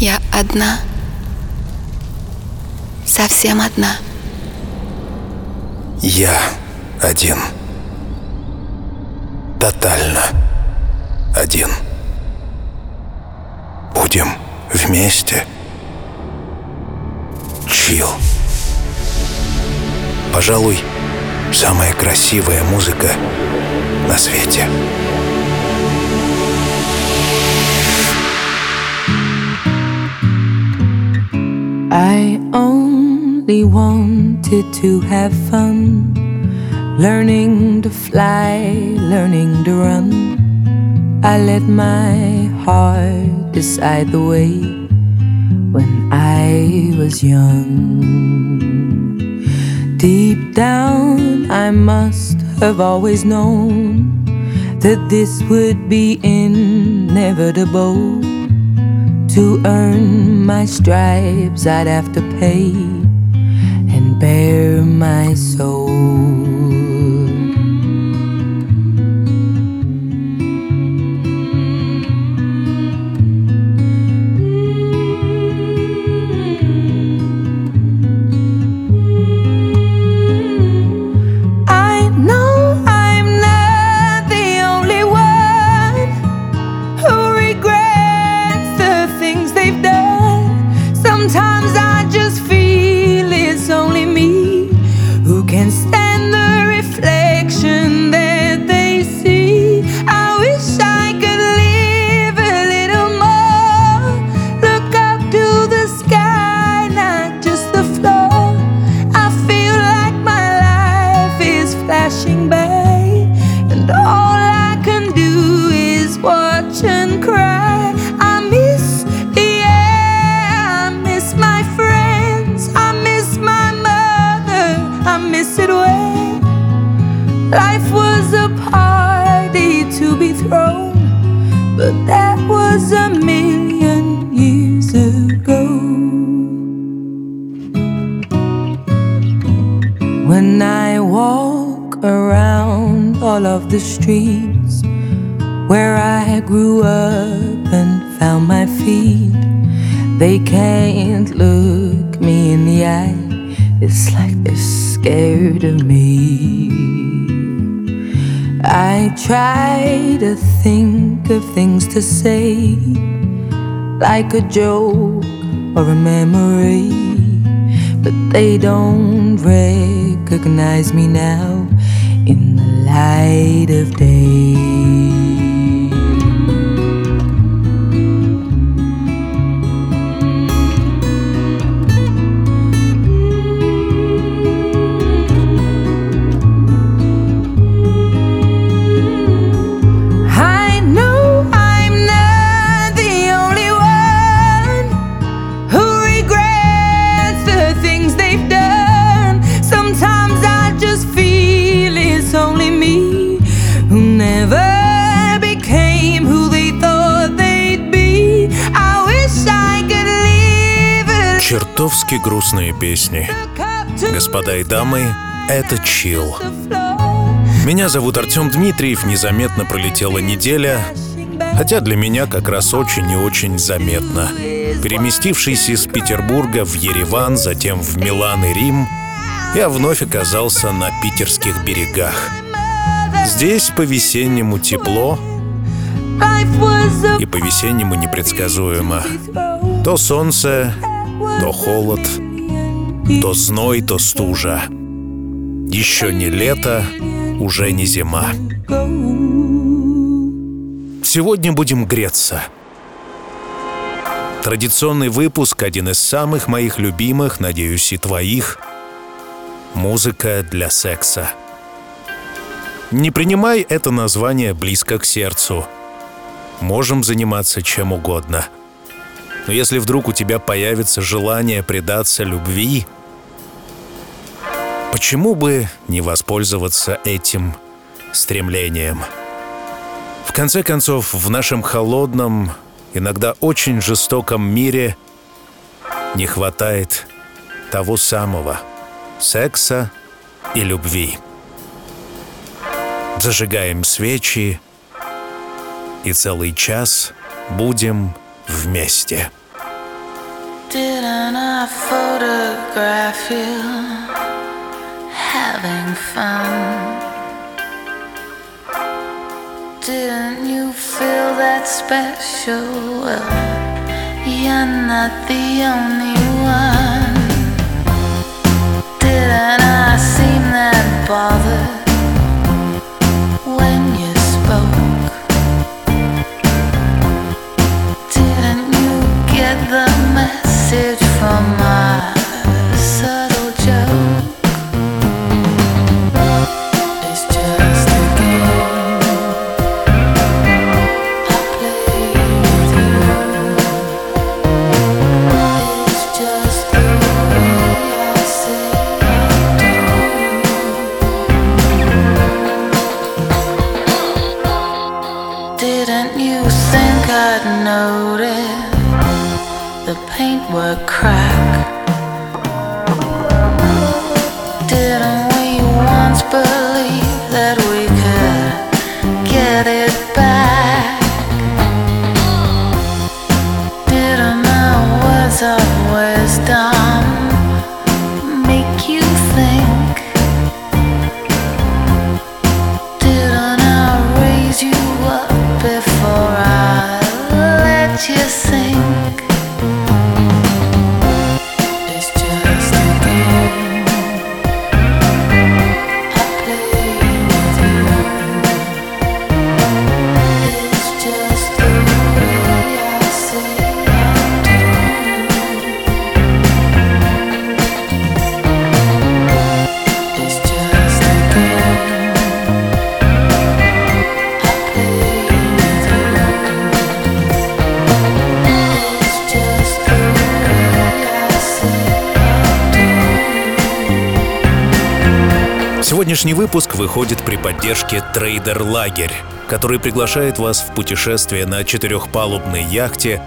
Я одна. Совсем одна. Я один. Тотально один. Будем вместе. Чил. Пожалуй, самая красивая музыка на свете. I only wanted to have fun, learning to fly, learning to run. I let my heart decide the way when I was young. Deep down, I must have always known that this would be inevitable. To earn my stripes, I'd have to pay and bare my soul. coming back. Streets where I grew up and found my feet, they can't look me in the eye. It's like they're scared of me. I try to think of things to say, like a joke or a memory but they don't recognize me now light of day. Чертовски грустные песни. Господа и дамы, это чил. Меня зовут Артем Дмитриев, незаметно пролетела неделя, хотя для меня как раз очень и очень заметно. Переместившись из Петербурга в Ереван, затем в Милан и Рим, я вновь оказался на питерских берегах. Здесь по-весеннему тепло и по-весеннему непредсказуемо. То солнце, то холод, то зной, то стужа. Еще не лето, уже не зима. Сегодня будем греться. Традиционный выпуск, один из самых моих любимых, надеюсь, и твоих. Музыка для секса. Не принимай это название близко к сердцу. Можем заниматься чем угодно. Но если вдруг у тебя появится желание предаться любви, почему бы не воспользоваться этим стремлением? В конце концов, в нашем холодном, иногда очень жестоком мире не хватает того самого секса и любви. Зажигаем свечи и целый час будем вместе. Didn't I photograph you having fun? Didn't you feel that special? Well, you're not the only one. Didn't I seem that bothered Message from my cry. Выпуск выходит при поддержке Трейдер Лагерь, который приглашает вас в путешествие на четырехпалубной яхте,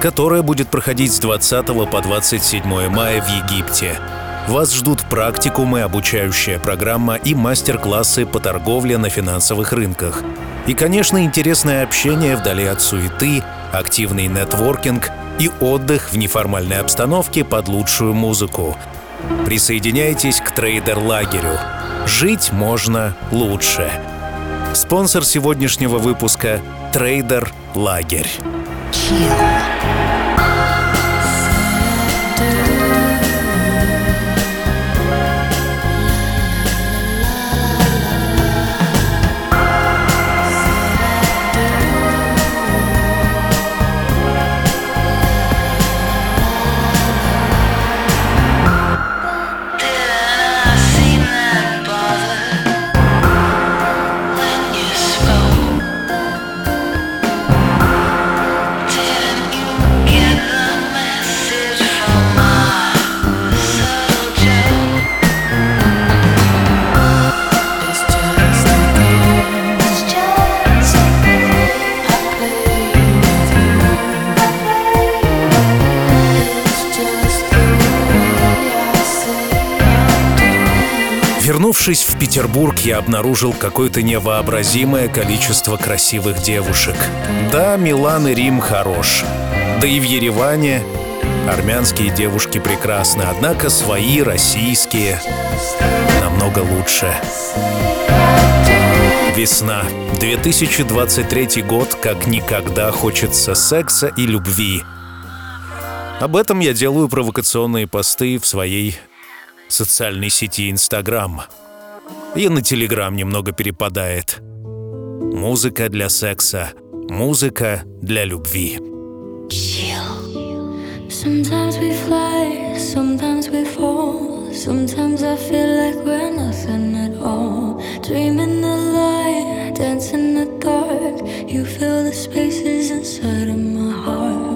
которая будет проходить с 20 по 27 мая в Египте. Вас ждут практикумы, обучающая программа и мастер-классы по торговле на финансовых рынках. И, конечно, интересное общение вдали от суеты, активный нетворкинг и отдых в неформальной обстановке под лучшую музыку. Присоединяйтесь к трейдер-лагерю. Жить можно лучше. Спонсор сегодняшнего выпуска — Трейдер Лагерь. Вернувшись в Петербург, я обнаружил какое-то невообразимое количество красивых девушек. Да, Милан и Рим хорош. Да и в Ереване армянские девушки прекрасны, однако свои, российские, намного лучше. Весна. 2023 год, как никогда хочется секса и любви. Об этом я делаю провокационные посты в своей социальной сети Инстаграм. И на Телеграм немного перепадает. Музыка для секса. Музыка для любви. Sometimes we fly, sometimes we fall. Sometimes I feel like we're nothing at all. Dreaming the light, dancing the dark. You fill the spaces inside of my heart.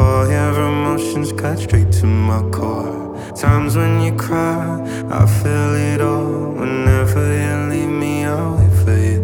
Yours? If all your emotions cut straight to my core. Times when you cry, I feel it all. Whenever you leave me, I'll wait for your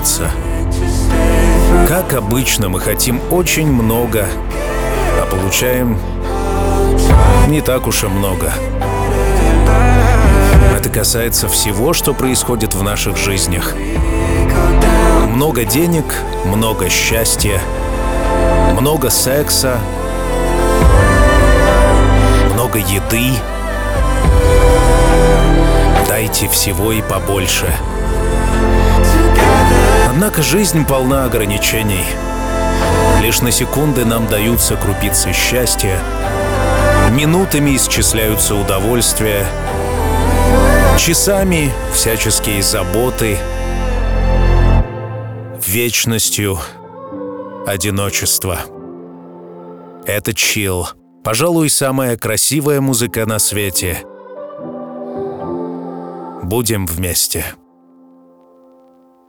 сбываются. Как обычно, мы хотим очень много, а получаем не так уж и много. Это касается всего, что происходит в наших жизнях. Много денег, много счастья, много секса, много еды. Дайте всего и побольше. Однако жизнь полна ограничений. Лишь на секунды нам даются крупицы счастья, минутами исчисляются удовольствия, часами всяческие заботы, вечностью одиночество. Это чил. Пожалуй, самая красивая музыка на свете. Будем вместе.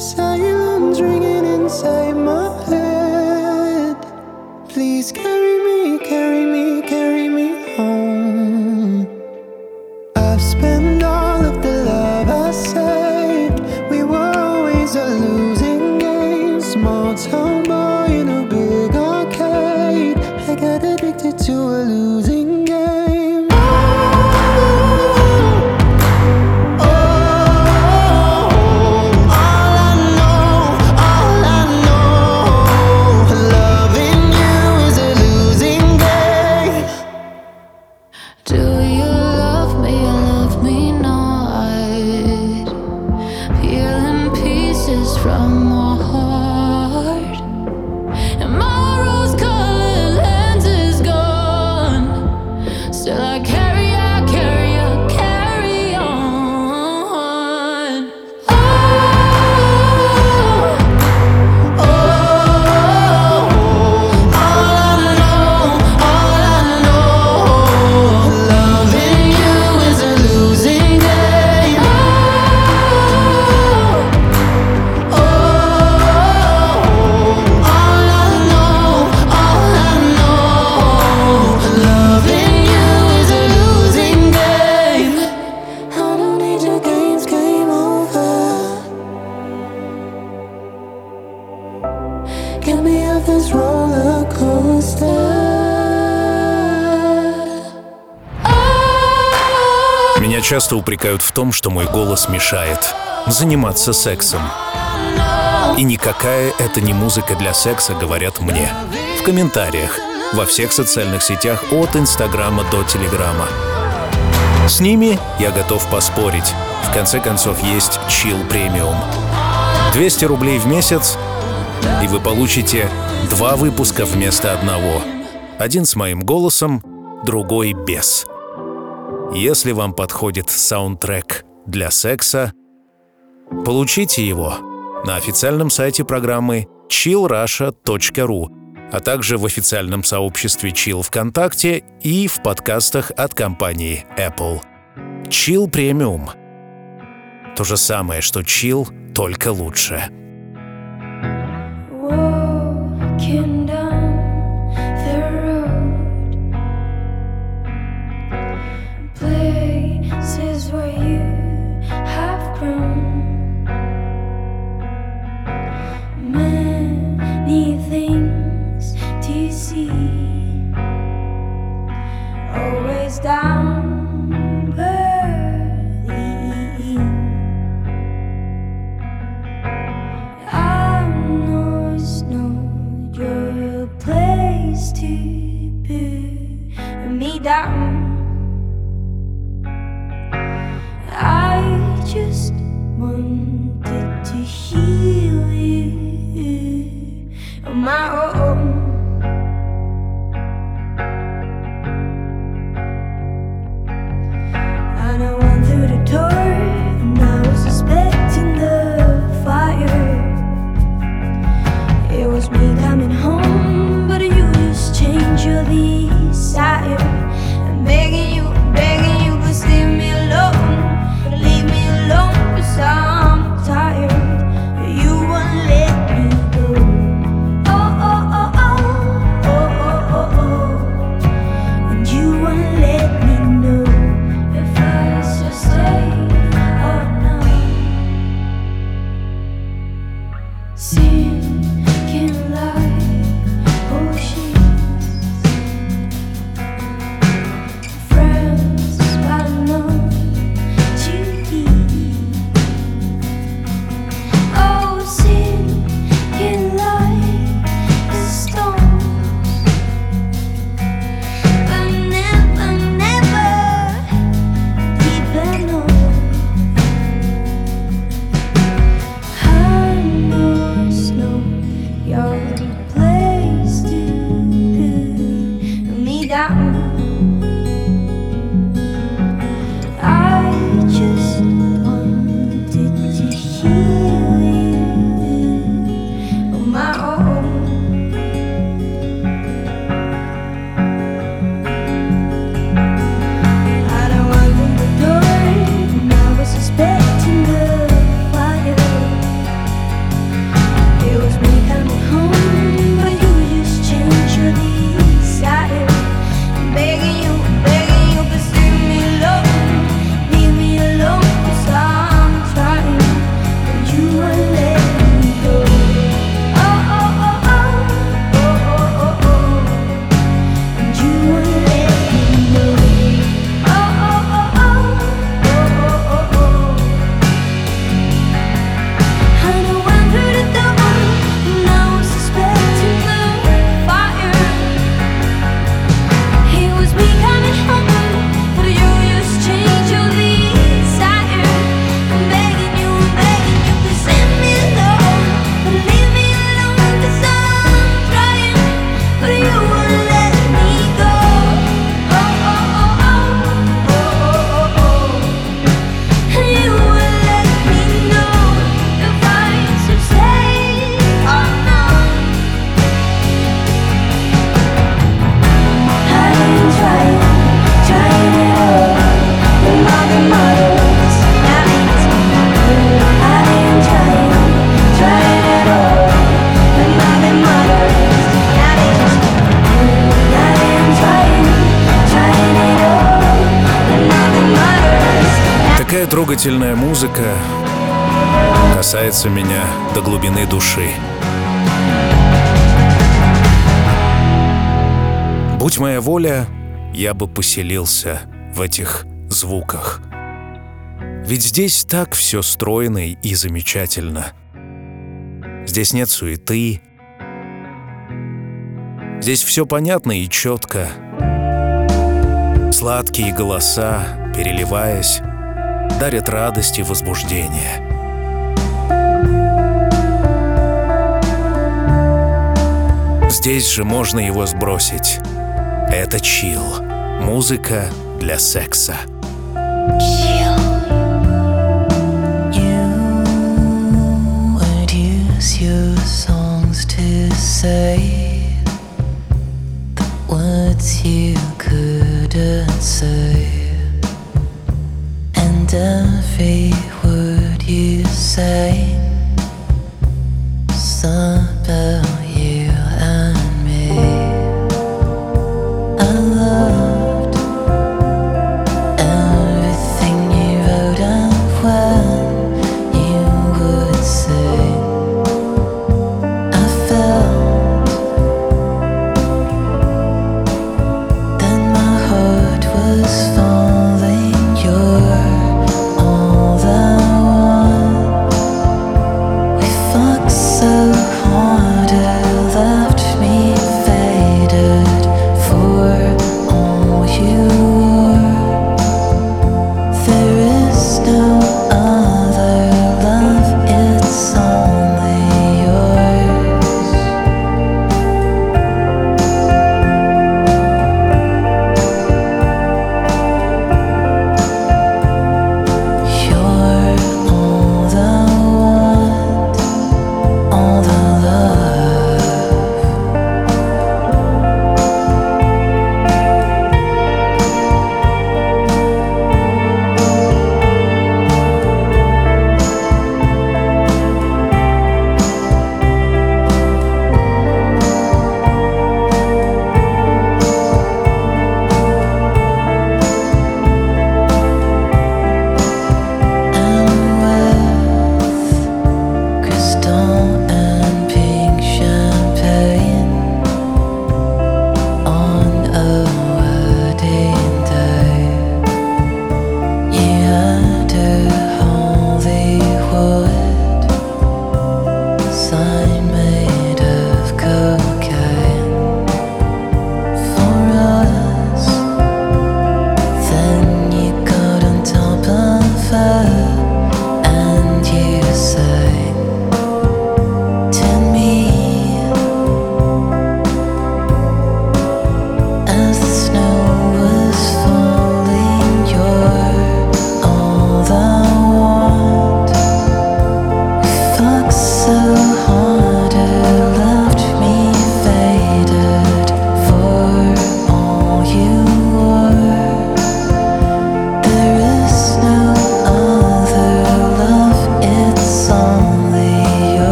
Silence ringing inside my head. Please carry упрекают в том, что мой голос мешает заниматься сексом. И никакая это не музыка для секса, говорят мне. В комментариях, во всех социальных сетях от Инстаграма до Телеграма. С ними я готов поспорить. В конце концов, есть Chill Премиум. 200 рублей в месяц, и вы получите два выпуска вместо одного. Один с моим голосом, другой без. Если вам подходит саундтрек для секса, получите его на официальном сайте программы chillrusha.ru, а также в официальном сообществе Chill ВКонтакте и в подкастах от компании Apple. Chill Premium. То же самое, что Chill, только лучше. Такая трогательная музыка касается меня до глубины души. Будь моя воля, я бы поселился в этих звуках. Ведь здесь так все стройно и замечательно. Здесь нет суеты. Здесь все понятно и четко. Сладкие голоса, переливаясь, дарят радость и возбуждение. Здесь же можно его сбросить. Это чил. Музыка для секса. say the words you couldn't say. mind every word you say. Something.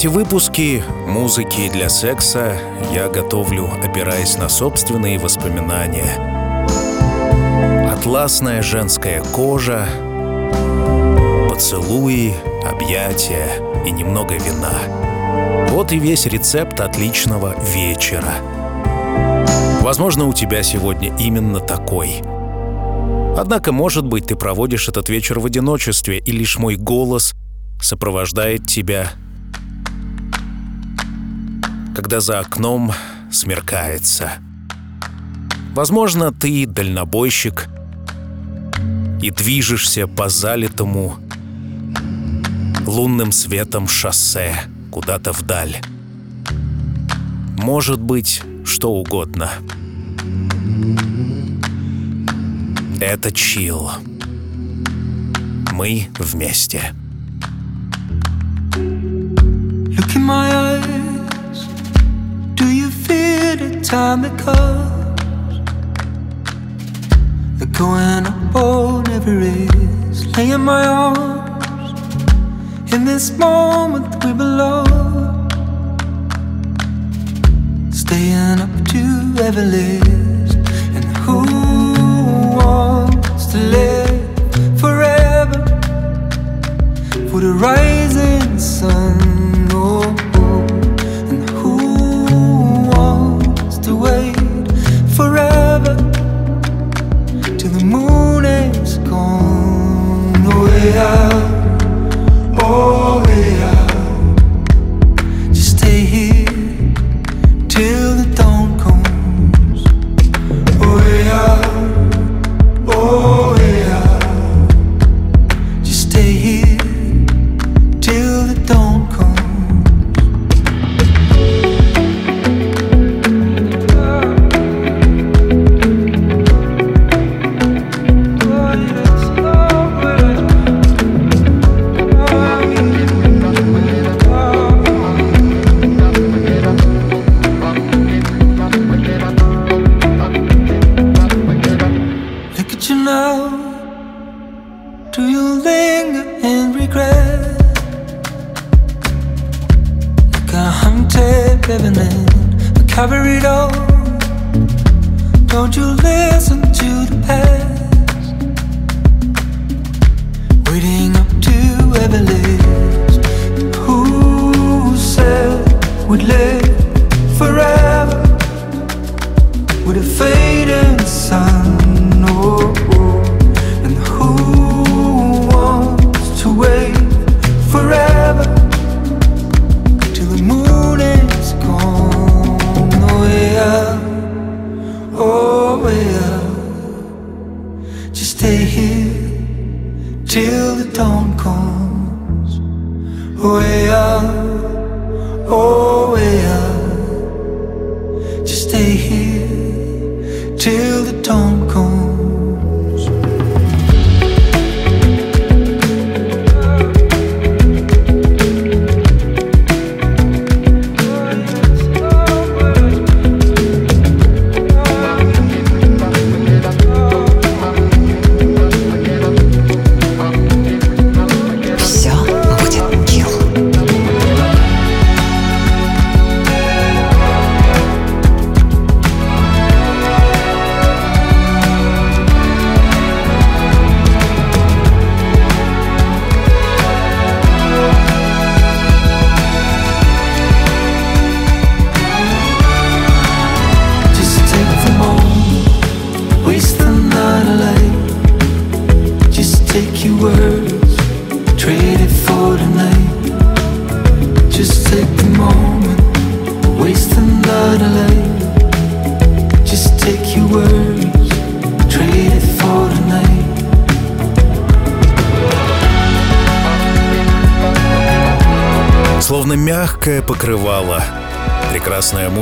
Эти выпуски музыки для секса я готовлю, опираясь на собственные воспоминания. Атласная женская кожа, поцелуи, объятия и немного вина. Вот и весь рецепт отличного вечера. Возможно, у тебя сегодня именно такой. Однако, может быть, ты проводишь этот вечер в одиночестве, и лишь мой голос сопровождает тебя когда за окном смеркается. Возможно, ты дальнобойщик и движешься по залитому лунным светом шоссе куда-то вдаль. Может быть, что угодно. Это чил. Мы вместе. Time that comes? The going up all never is. Lay in my arms. In this moment we belong. Staying up to ever list. And who wants to live forever? For the rising sun.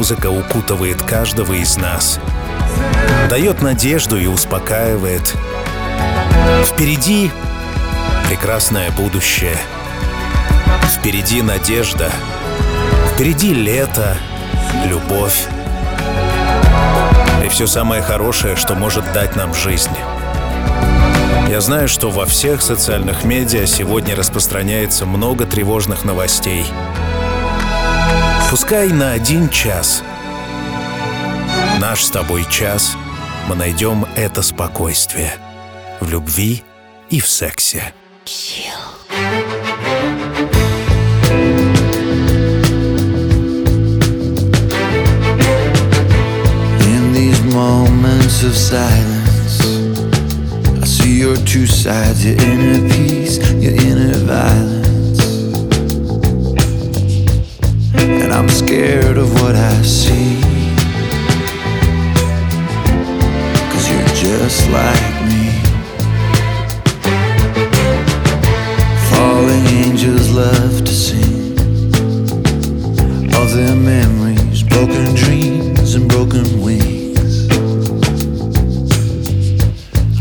Музыка укутывает каждого из нас. Дает надежду и успокаивает. Впереди прекрасное будущее. Впереди надежда. Впереди лето, любовь. И все самое хорошее, что может дать нам жизнь. Я знаю, что во всех социальных медиа сегодня распространяется много тревожных новостей. Пускай на один час. Наш с тобой час мы найдем это спокойствие в любви и в сексе. In these moments of silence, I see your two sides, your inner peace, your inner violence. I'm scared of what I see. Cause you're just like me. Falling angels love to sing of their memories, broken dreams, and broken wings.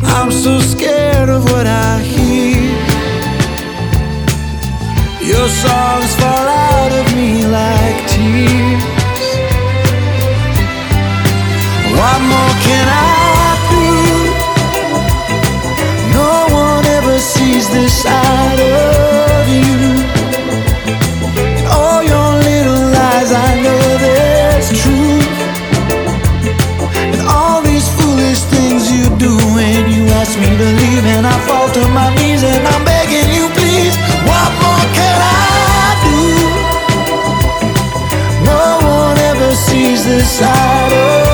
I'm so scared of what I hear. Your songs fall out of me like tears. What more can I do? No one ever sees this side of you. In all your little lies, I know there's truth. And all these foolish things you do when you ask me to leave, and I fall to my knees and I'm begging you, side of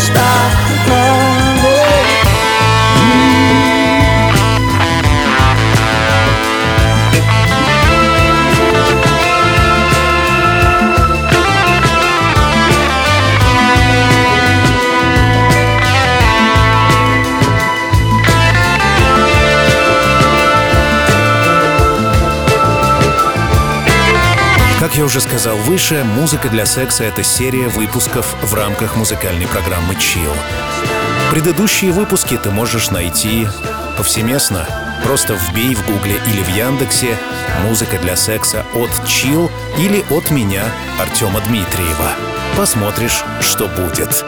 stop уже сказал выше, «Музыка для секса» — это серия выпусков в рамках музыкальной программы Chill. Предыдущие выпуски ты можешь найти повсеместно. Просто вбей в Гугле или в Яндексе «Музыка для секса» от Chill или от меня, Артема Дмитриева. Посмотришь, что будет.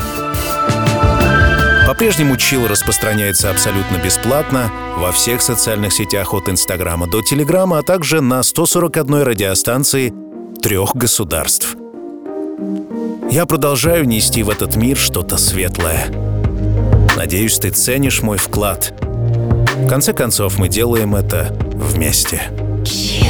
По-прежнему Chill распространяется абсолютно бесплатно во всех социальных сетях от Инстаграма до Телеграма, а также на 141 радиостанции трех государств. Я продолжаю нести в этот мир что-то светлое. Надеюсь, ты ценишь мой вклад. В конце концов, мы делаем это вместе. Yeah.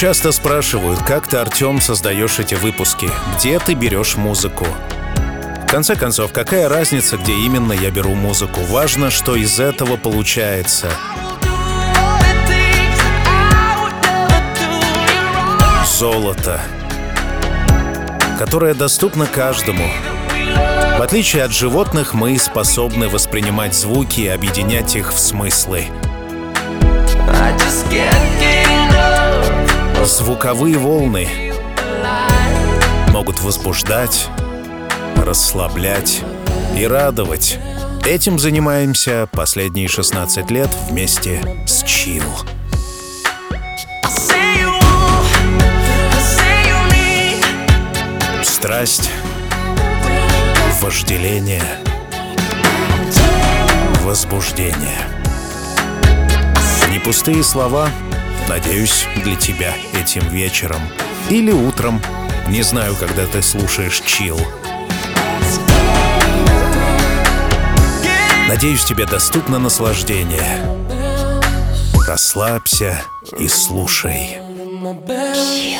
Часто спрашивают, как ты, Артем, создаешь эти выпуски, где ты берешь музыку. В конце концов, какая разница, где именно я беру музыку? Важно, что из этого получается. Золото, которое доступно каждому. В отличие от животных, мы способны воспринимать звуки и объединять их в смыслы. Звуковые волны могут возбуждать, расслаблять и радовать. Этим занимаемся последние 16 лет вместе с Chill. Страсть, вожделение, возбуждение. Не пустые слова, надеюсь, для тебя этим вечером или утром. Не знаю, когда ты слушаешь чил. Надеюсь, тебе доступно наслаждение. Расслабься и слушай. When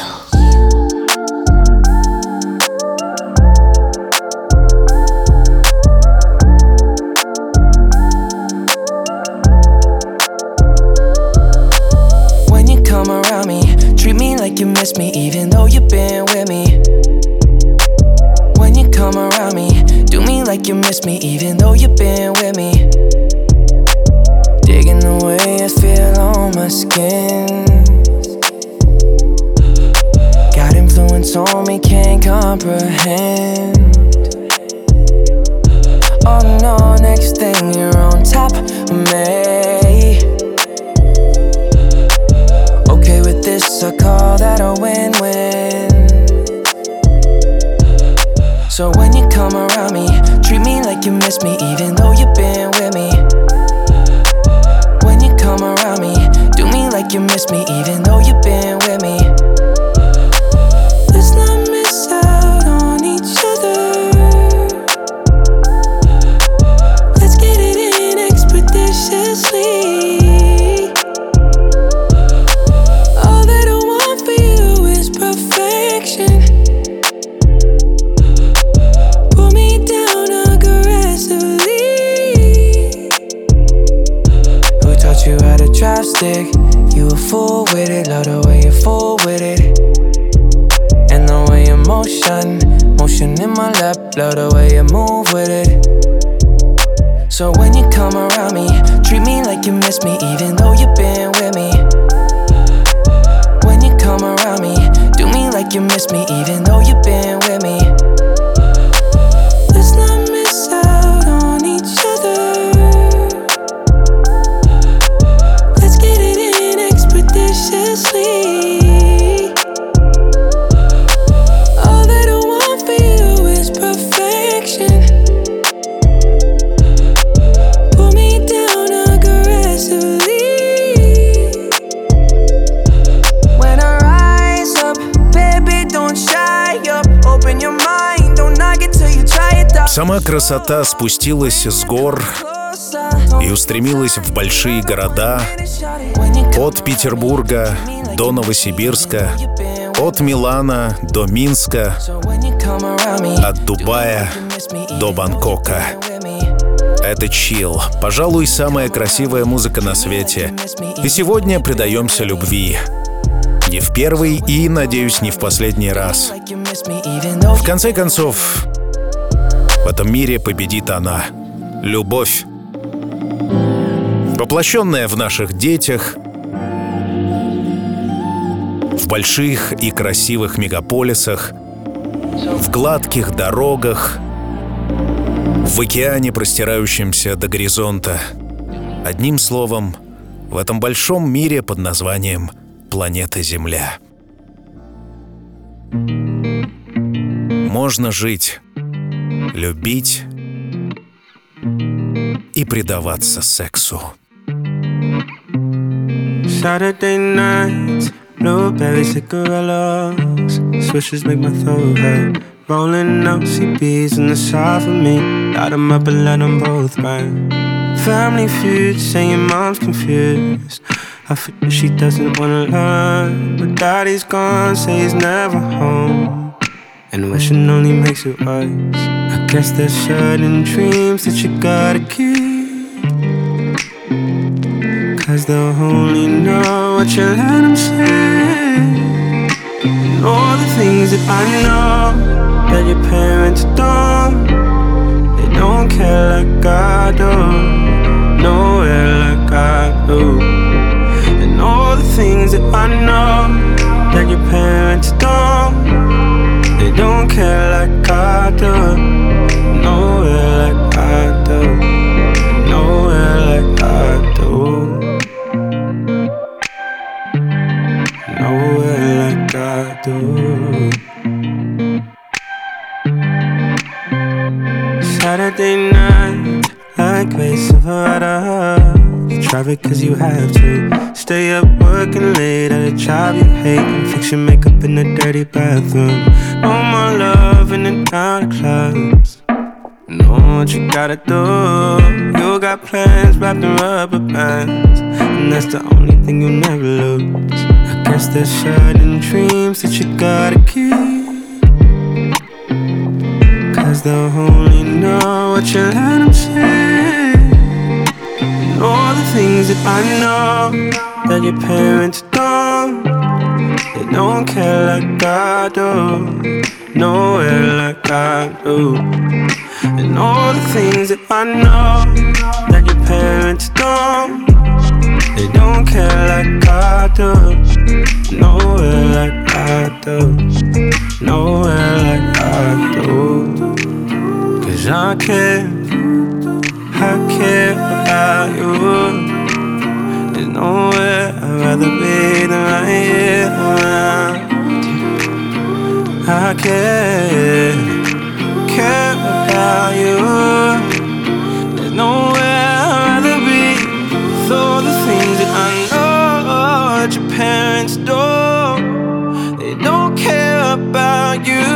trust me красота спустилась с гор и устремилась в большие города, от Петербурга до Новосибирска, от Милана до Минска, от Дубая до Бангкока. Это чил, пожалуй, самая красивая музыка на свете. И сегодня предаемся любви. Не в первый и, надеюсь, не в последний раз. В конце концов, этом мире победит она. Любовь. Воплощенная в наших детях, в больших и красивых мегаполисах, в гладких дорогах, в океане, простирающемся до горизонта. Одним словом, в этом большом мире под названием планета Земля. Можно жить, любить и предаваться сексу. Saturday nights, blueberry cigarillos, swishes make my throat hurt. Rolling up CBs in the side for me, light 'em up and let 'em both burn. Family feud, saying mom's confused. I feel she doesn't wanna learn, but daddy's gone, say he's never home. And wishing only makes it worse. Guess there's certain dreams that you gotta keep. Cause they'll only know what you let them say. And all the things that I know that your parents don't. They don't care like I do. Nowhere like I do. And all the things that I know that your parents don't. They don't care like I do. Nowhere like I do. Nowhere like I do. Nowhere like I do. Saturday night, like Ray Silverado. You traffic cause you have to. Stay up working late at a job you hate. And fix your makeup in the dirty bathroom. No more love in the dark clubs. Know what you gotta do. You got plans wrapped in rubber bands. And that's the only thing you'll never lose. I guess there's certain dreams that you gotta keep. Cause they'll only know what you let them say. All the things that I know that your parents don't. They don't care like I do. Nowhere like I do. And all the things that I know that your parents don't. They don't care like I do. Nowhere like I do. Nowhere like I do. Cause I care. I care There's nowhere I'd rather be than right here around you. I care, care about you. There's nowhere I'd rather be all the things that I know that your parents do. They don't care about you.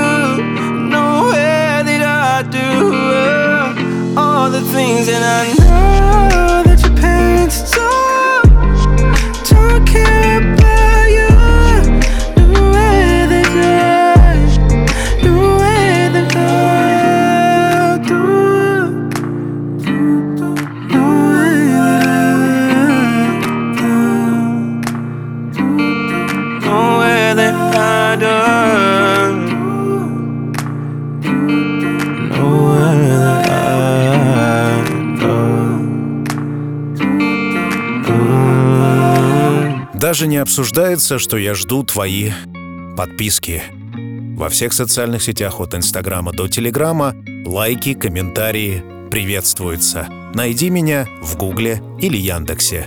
Nowhere that I do. Uh, all the things that I know Даже не обсуждается, что я жду твои подписки. Во всех социальных сетях от Инстаграма до Телеграма лайки, комментарии приветствуются. Найди меня в Гугле или Яндексе.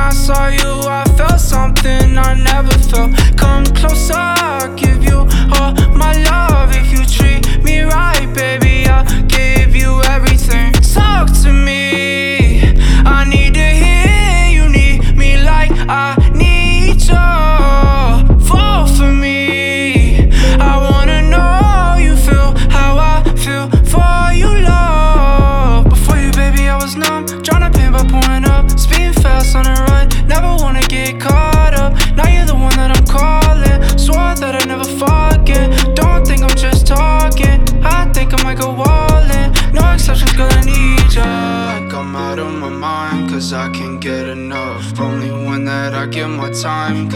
I saw you, I felt something I never felt. Come closer, I'll give you all my love. If you treat me right, baby, I'll give you everything.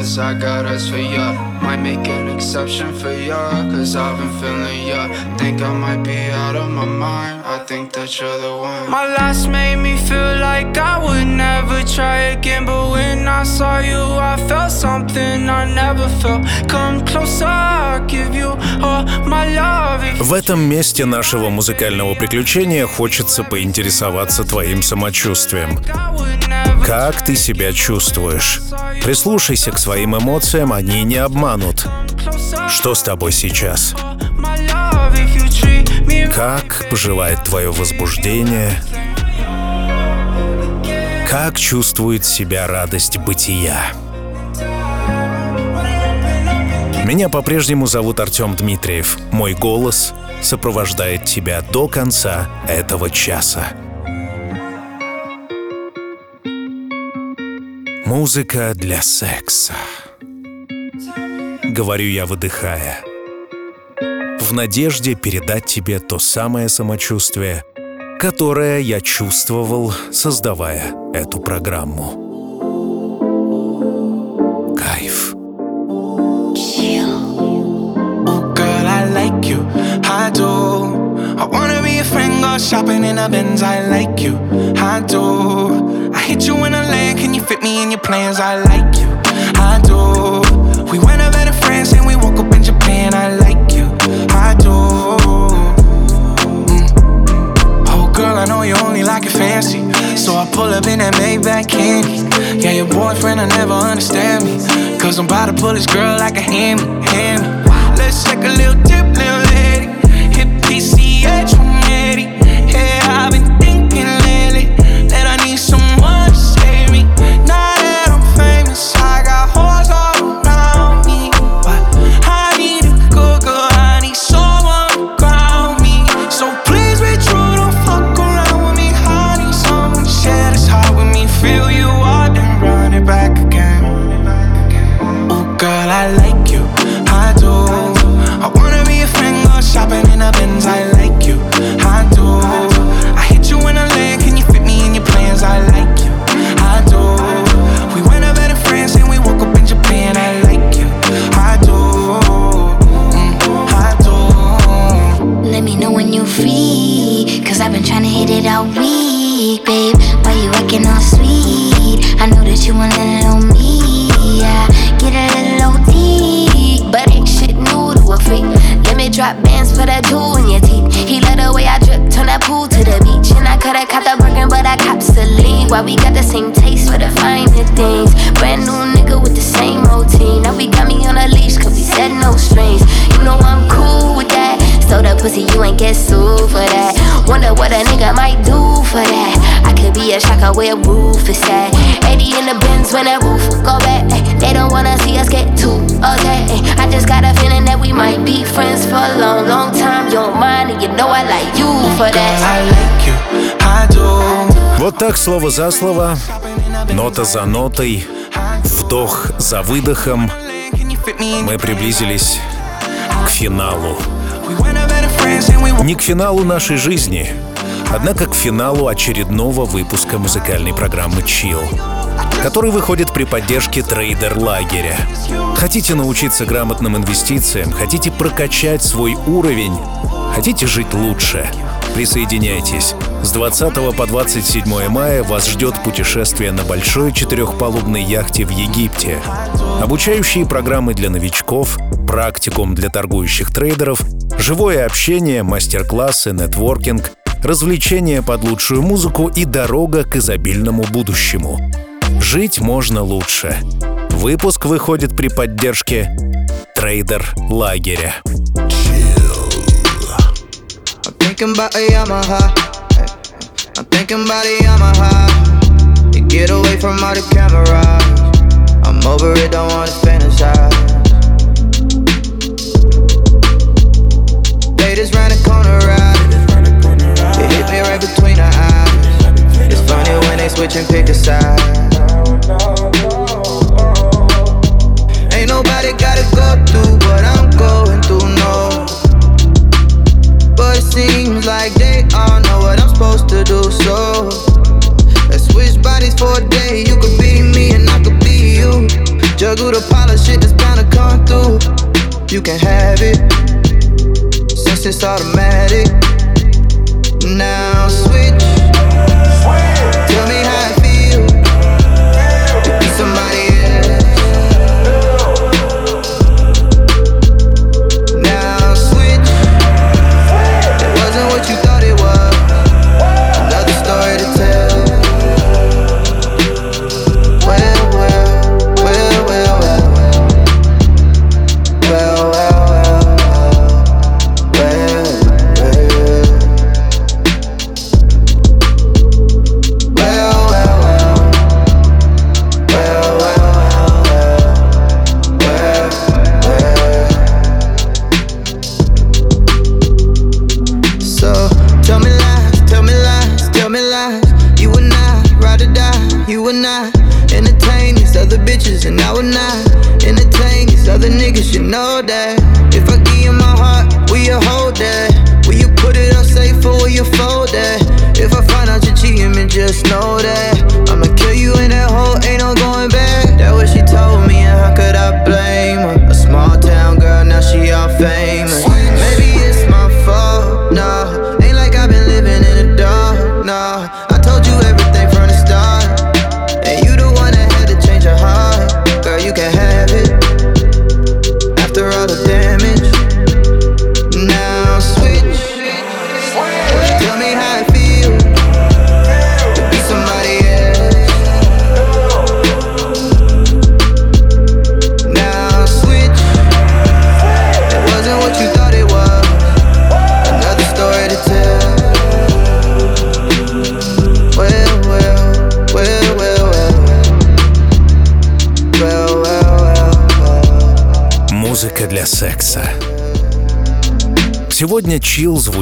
Cause I got eyes for ya. Might make an exception for ya, cause I've been feeling ya. Think I might be out of my mind, I think that you're the one. My last made me feel like I would never try again, but when I saw you, I felt something I never felt. Come closer, I'll give you all my love. В этом месте нашего музыкального приключения хочется поинтересоваться твоим самочувствием. Как ты себя чувствуешь? Прислушайся к своим эмоциям, они не обманут. Что с тобой сейчас? Как поживает твое возбуждение? Как чувствует себя радость бытия? Меня по-прежнему зовут Артем Дмитриев. Мой голос сопровождает тебя до конца этого часа. Музыка для секса. Говорю я, выдыхая. В надежде передать тебе то самое самочувствие, которое я чувствовал, создавая эту программу. Кайф. Shopping in a Benz. I like you. I do. Hit you when I land. Can you fit me in your plans? I like you. I do. We went over to France and we woke up in Japan. I like you. I do. Mm. Oh, girl, I know you only like it fancy. So I pull up in that Maybach candy. Yeah, your boyfriend will never understand me. Cause I'm about to pull this girl like a hammy, hammy. Let's take a little dip, little Why we got the same taste for the finer things? Brand new nigga with the same routine. Now we got me on a leash, cause we said no strings. You know I'm cool with that. So the pussy, you ain't get sued for that. Wonder what a nigga might do for that. I could be a shocker where roof is at. 80 in the bins when that roof go back. They don't wanna see us get too okay. I just got a feeling that we might be friends for a long, long time. Вот так слово за слово, нота за нотой, вдох за выдохом мы приблизились к финалу. Не к финалу нашей жизни, однако к финалу очередного выпуска музыкальной программы Chill, который выходит при поддержке трейдер лагеря. Хотите научиться грамотным инвестициям, хотите прокачать свой уровень, хотите жить лучше? Присоединяйтесь. С 20 по 27 мая вас ждет путешествие на большой четырехпалубной яхте в Египте. Обучающие программы для новичков, практикум для торгующих трейдеров, живое общение, мастер-классы, нетворкинг, развлечения под лучшую музыку и дорога к изобильному будущему. Жить можно лучше. Выпуск выходит при поддержке трейдер лагеря. Thinking about a Yamaha. I'm thinking about a Yamaha. To get away from all the cameras. I'm over it, don't wanna fantasize. They just round the corner ride. It hit me right between the eyes. It's funny when they switch and pick a side. Ain't nobody gotta go through seems like they all know what I'm supposed to do, so let's switch bodies for a day. You could be me and I could be you. Juggle the pile of shit that's bound to come through. You can have it, since it's automatic. Now switch. Tell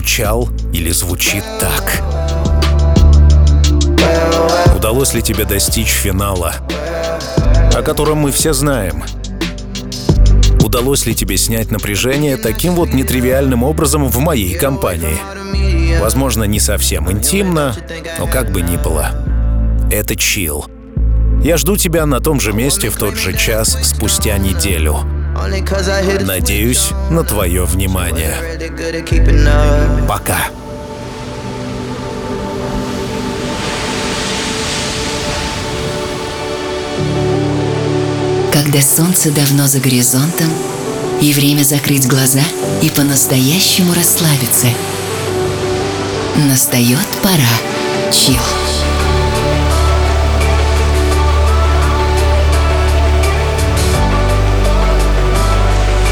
звучал или звучит так. Удалось ли тебе достичь финала, о котором мы все знаем? Удалось ли тебе снять напряжение таким вот нетривиальным образом в моей компании? Возможно, не совсем интимно, но как бы ни было. Это чил. Я жду тебя на том же месте в тот же час спустя неделю. Надеюсь на твое внимание. Пока. Когда солнце давно за горизонтом, и время закрыть глаза и по-настоящему расслабиться. Настает пора. Чил.